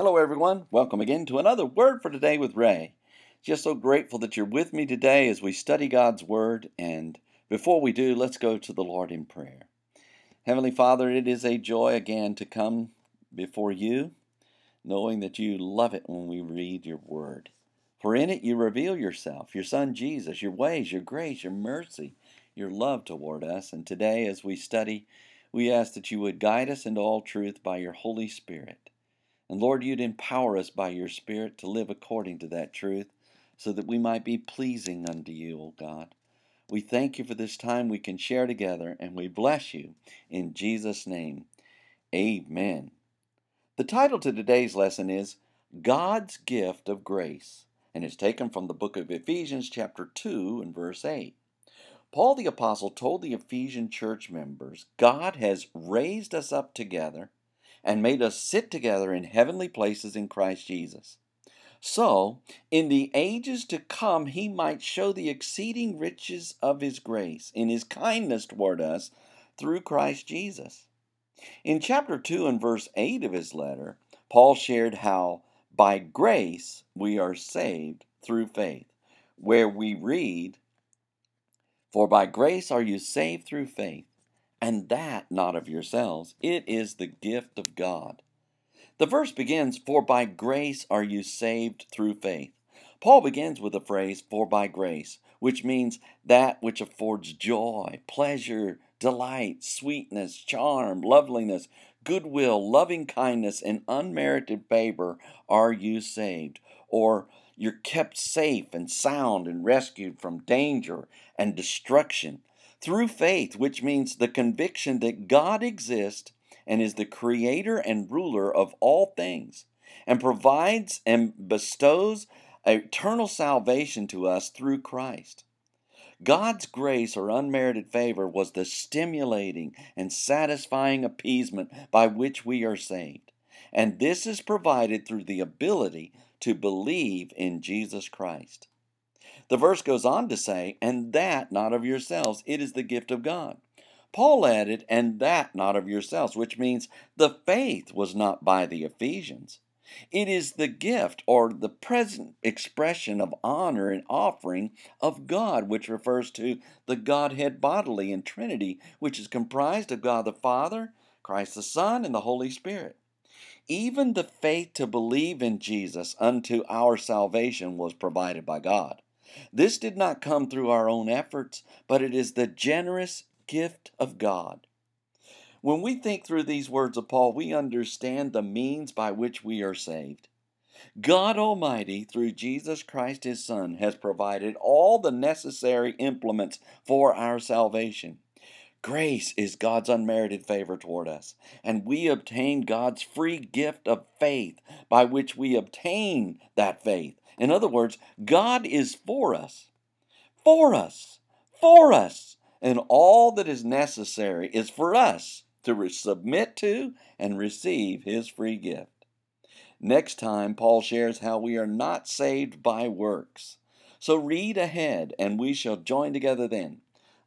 Hello, everyone. Welcome again to another Word for Today with Ray. Just so grateful that you're with me today as we study God's Word. And before we do, let's go to the Lord in prayer. Heavenly Father, it is a joy again to come before you, knowing that you love it when we read your Word. For in it you reveal yourself, your Son Jesus, your ways, your grace, your mercy, your love toward us. And today, as we study, we ask that you would guide us into all truth by your Holy Spirit. And Lord, you'd empower us by your Spirit to live according to that truth so that we might be pleasing unto you, O God. We thank you for this time we can share together, and we bless you in Jesus' name. Amen. The title to today's lesson is God's Gift of Grace, and is taken from the book of Ephesians, chapter 2, and verse 8. Paul the Apostle told the Ephesian church members God has raised us up together and made us sit together in heavenly places in Christ Jesus. So, in the ages to come, he might show the exceeding riches of his grace in his kindness toward us through Christ Jesus. In chapter 2 and verse 8 of his letter, Paul shared how by grace we are saved through faith, where we read, For by grace are you saved through faith and that not of yourselves. It is the gift of God. The verse begins, For by grace are you saved through faith. Paul begins with the phrase, For by grace, which means that which affords joy, pleasure, delight, sweetness, charm, loveliness, goodwill, loving kindness, and unmerited favor are you saved. Or you're kept safe and sound and rescued from danger and destruction through faith, which means the conviction that God exists and is the creator and ruler of all things, and provides and bestows eternal salvation to us through Christ. God's grace or unmerited favor was the stimulating and satisfying appeasement by which we are saved. And this is provided through the ability to believe in Jesus Christ. The verse goes on to say, and that not of yourselves, it is the gift of God. Paul added, and that not of yourselves, which means the faith was not by the Ephesians. It is the gift or the present expression of honor and offering of God, which refers to the Godhead bodily in Trinity, which is comprised of God the Father, Christ the Son, and the Holy Spirit. Even the faith to believe in Jesus unto our salvation was provided by God. This did not come through our own efforts, but it is the generous gift of God. When we think through these words of Paul, we understand the means by which we are saved. God Almighty, through Jesus Christ His Son, has provided all the necessary implements for our salvation. Grace is God's unmerited favor toward us, and we obtain God's free gift of faith by which we obtain that faith in other words, God is for us, for us, for us, and all that is necessary is for us to submit to and receive His free gift. Next time, Paul shares how we are not saved by works. So read ahead, and we shall join together then.